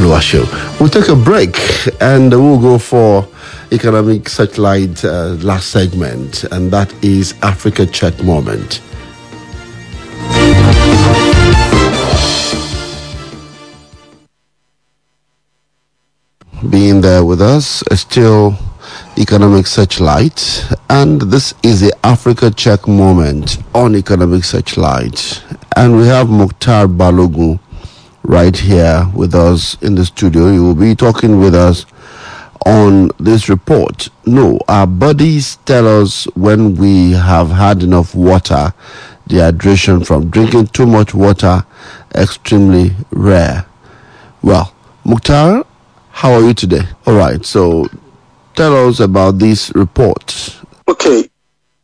Oluwasho. We'll take a break and we'll go for Economic Searchlight uh, last segment, and that is Africa Check Moment. Being there with us, is still Economic Searchlight, and this is the Africa Check Moment on Economic Searchlight. And we have Mukhtar Balogun right here with us in the studio. He will be talking with us on this report. No, our bodies tell us when we have had enough water, dehydration from drinking too much water, extremely rare. Well, Mukhtar, how are you today? All right, so tell us about this report. Okay,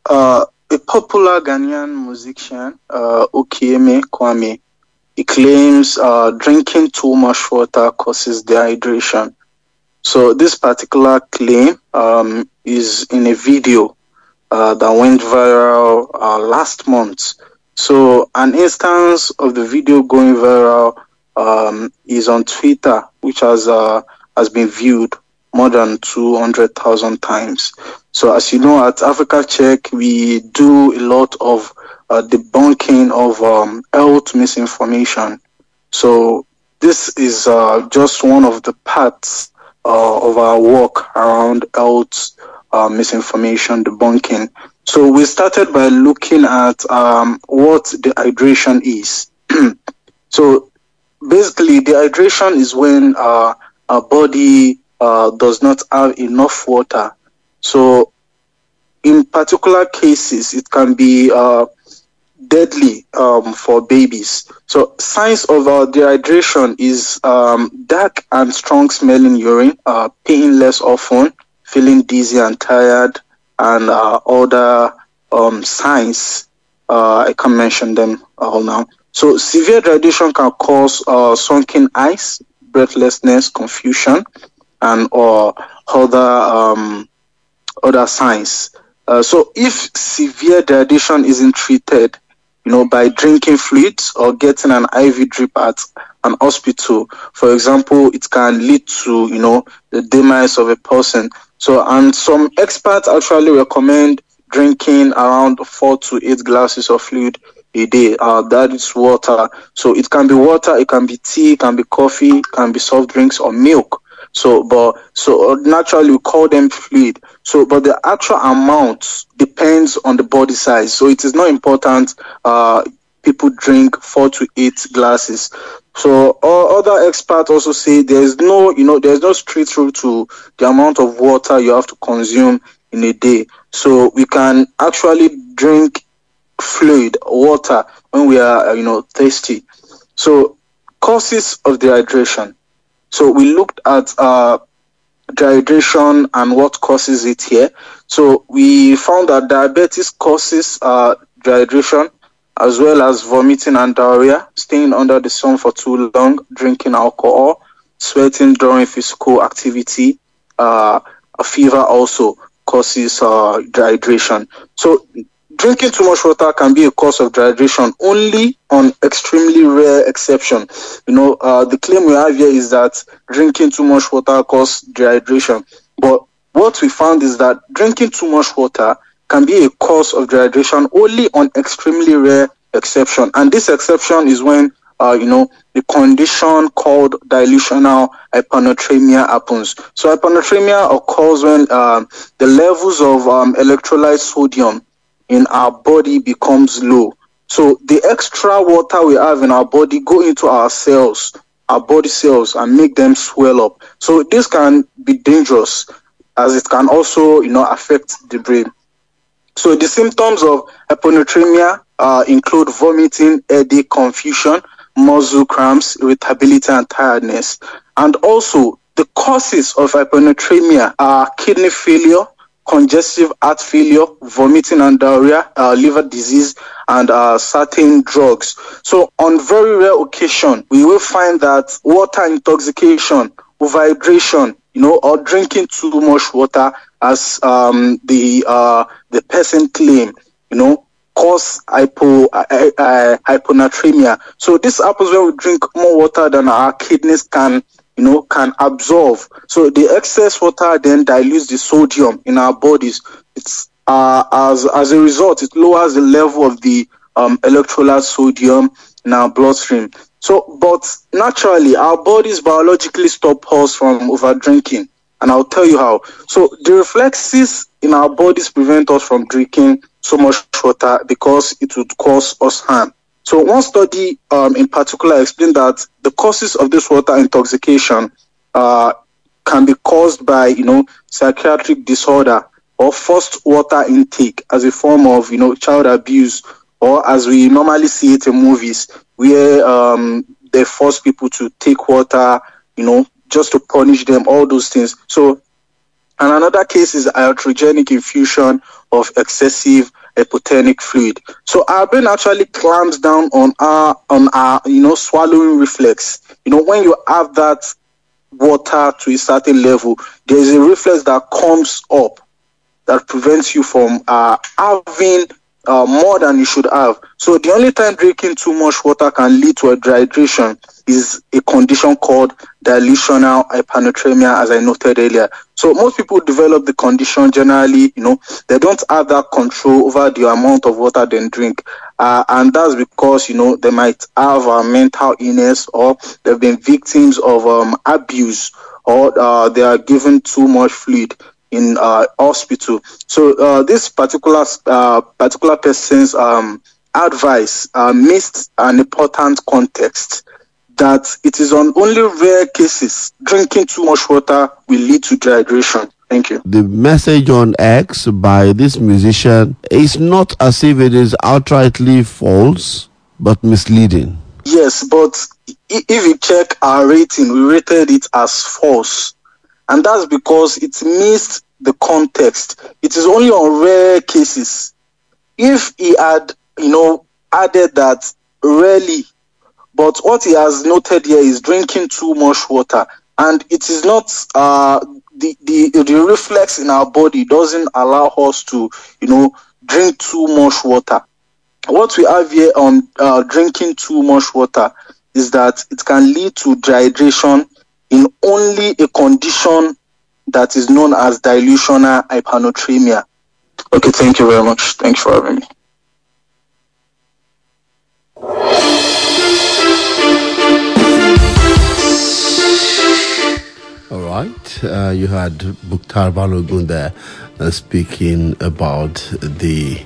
uh, a popular Ghanaian musician, uh, Kwame, he claims uh, drinking too much water causes dehydration. So this particular claim um, is in a video uh, that went viral uh, last month. So an instance of the video going viral um, is on Twitter, which has uh, has been viewed more than 200,000 times. So as you know, at Africa Check, we do a lot of uh, debunking of um, health misinformation. So this is uh, just one of the parts uh, of our work around health uh, misinformation debunking. So we started by looking at um, what dehydration is. so basically, dehydration is when uh, our body uh, does not have enough water. So in particular cases, it can be uh, deadly um, for babies. So signs of uh, dehydration is um, dark and strong smelling urine, uh, peeing less often, feeling dizzy and tired, and uh, other um, signs. Uh, I can mention them all now. So severe dehydration can cause uh, sunken eyes, breathlessness, confusion, and or other um, other signs. Uh, so if severe dehydration isn't treated, you know, by drinking fluids or getting an IV drip at an hospital, for example, it can lead to, you know, the demise of a person. So, and some experts actually recommend drinking around four to eight glasses of fluid a day. Uh, that is water. So it can be water, it can be tea, it can be coffee, it can be soft drinks or milk. So, but so naturally we call them fluid. So, but the actual amount depends on the body size. So it is not important. Uh, people drink four to eight glasses. So other experts also say there's no, you know, there's no strict rule to the amount of water you have to consume in a day. So we can actually drink fluid, water, when we are, you know, thirsty. So causes of dehydration. So we looked at uh, dehydration and what causes it here. So we found that diabetes causes uh, dehydration as well as vomiting and diarrhea, staying under the sun for too long, drinking alcohol, sweating during physical activity, uh, a fever also causes uh, dehydration. So drinking too much water can be a cause of dehydration only on extremely rare exception. You know, uh, the claim we have here is that drinking too much water causes dehydration. But what we found is that drinking too much water can be a cause of dehydration only on extremely rare exception. And this exception is when, uh, you know, the condition called dilutional hyponatremia happens. So hyponatremia occurs when uh, the levels of um, electrolyte sodium in our body becomes low. So the extra water we have in our body go into our cells, our body cells, and make them swell up. So this can be dangerous, as it can also, you know, affect the brain. So the symptoms of hyponatremia uh, include vomiting, headache, confusion, muscle cramps, irritability, and tiredness. And also the causes of hyponatremia are kidney failure, congestive heart failure, vomiting and diarrhea, uh, liver disease, and uh, certain drugs. So, on very rare occasion, we will find that water intoxication, overhydration, you know, or drinking too much water, as um, the uh, the person claim, you know, cause hypo uh, uh, hyponatremia. So this happens when we drink more water than our kidneys can you know, can absorb. So the excess water then dilutes the sodium in our bodies. It's uh, as as a result, it lowers the level of the um, electrolyte sodium in our bloodstream. So, but naturally, our bodies biologically stop us from over drinking, and I'll tell you how. So, the reflexes in our bodies prevent us from drinking so much water because it would cause us harm. So, one study um, in particular explained that the causes of this water intoxication uh, can be caused by, you know, psychiatric disorder or forced water intake as a form of, you know, child abuse or as we normally see it in movies where um, they force people to take water, you know, just to punish them, all those things. So, and another case is iatrogenic infusion of excessive hypotonic fluid. So our brain actually clamps down on our on our you know swallowing reflex. You know when you have that water to a certain level, there is a reflex that comes up that prevents you from uh, having uh, more than you should have. So the only time drinking too much water can lead to a dehydration is a condition called dilutional hyponatremia, as I noted earlier. So most people develop the condition generally, you know, they don't have that control over the amount of water they drink. Uh, and that's because, you know, they might have a mental illness or they've been victims of um, abuse or uh, they are given too much fluid in uh, hospital. So uh, this particular uh, particular person's um, advice uh, missed an important context that it is on only rare cases drinking too much water will lead to dehydration. Thank you. The message on X by this musician is not as if it is outrightly false, but misleading. Yes, but if you check our rating, we rated it as false and that's because it missed the context. It is only on rare cases. If he had, you know, added that rarely, but what he has noted here is drinking too much water, and it is not uh, the, the the reflex in our body doesn't allow us to, you know, drink too much water. What we have here on uh, drinking too much water is that it can lead to dehydration in only a condition that is known as dilutional hyponatremia. Okay, thank you very much. Thanks for having me. All right, uh, you had Mukhtar Balogun there uh, speaking about the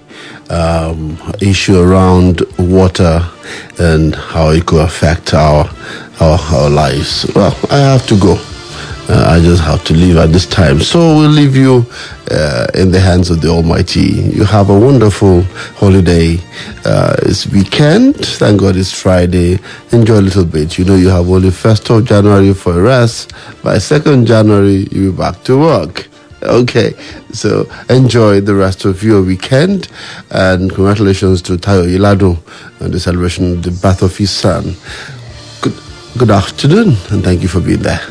um, issue around water and how it could affect our, our, our lives. Well, I have to go. Uh, I just have to leave at this time. So we'll leave you uh, in the hands of the Almighty. You have a wonderful holiday. Uh, it's weekend. Thank God it's Friday. Enjoy a little bit. You know you have only 1st of January for a rest. By 2nd January, you'll be back to work. Okay, so enjoy the rest of your weekend and congratulations to Tayo Ilado on the celebration of the birth of his son. Good, good afternoon and thank you for being there.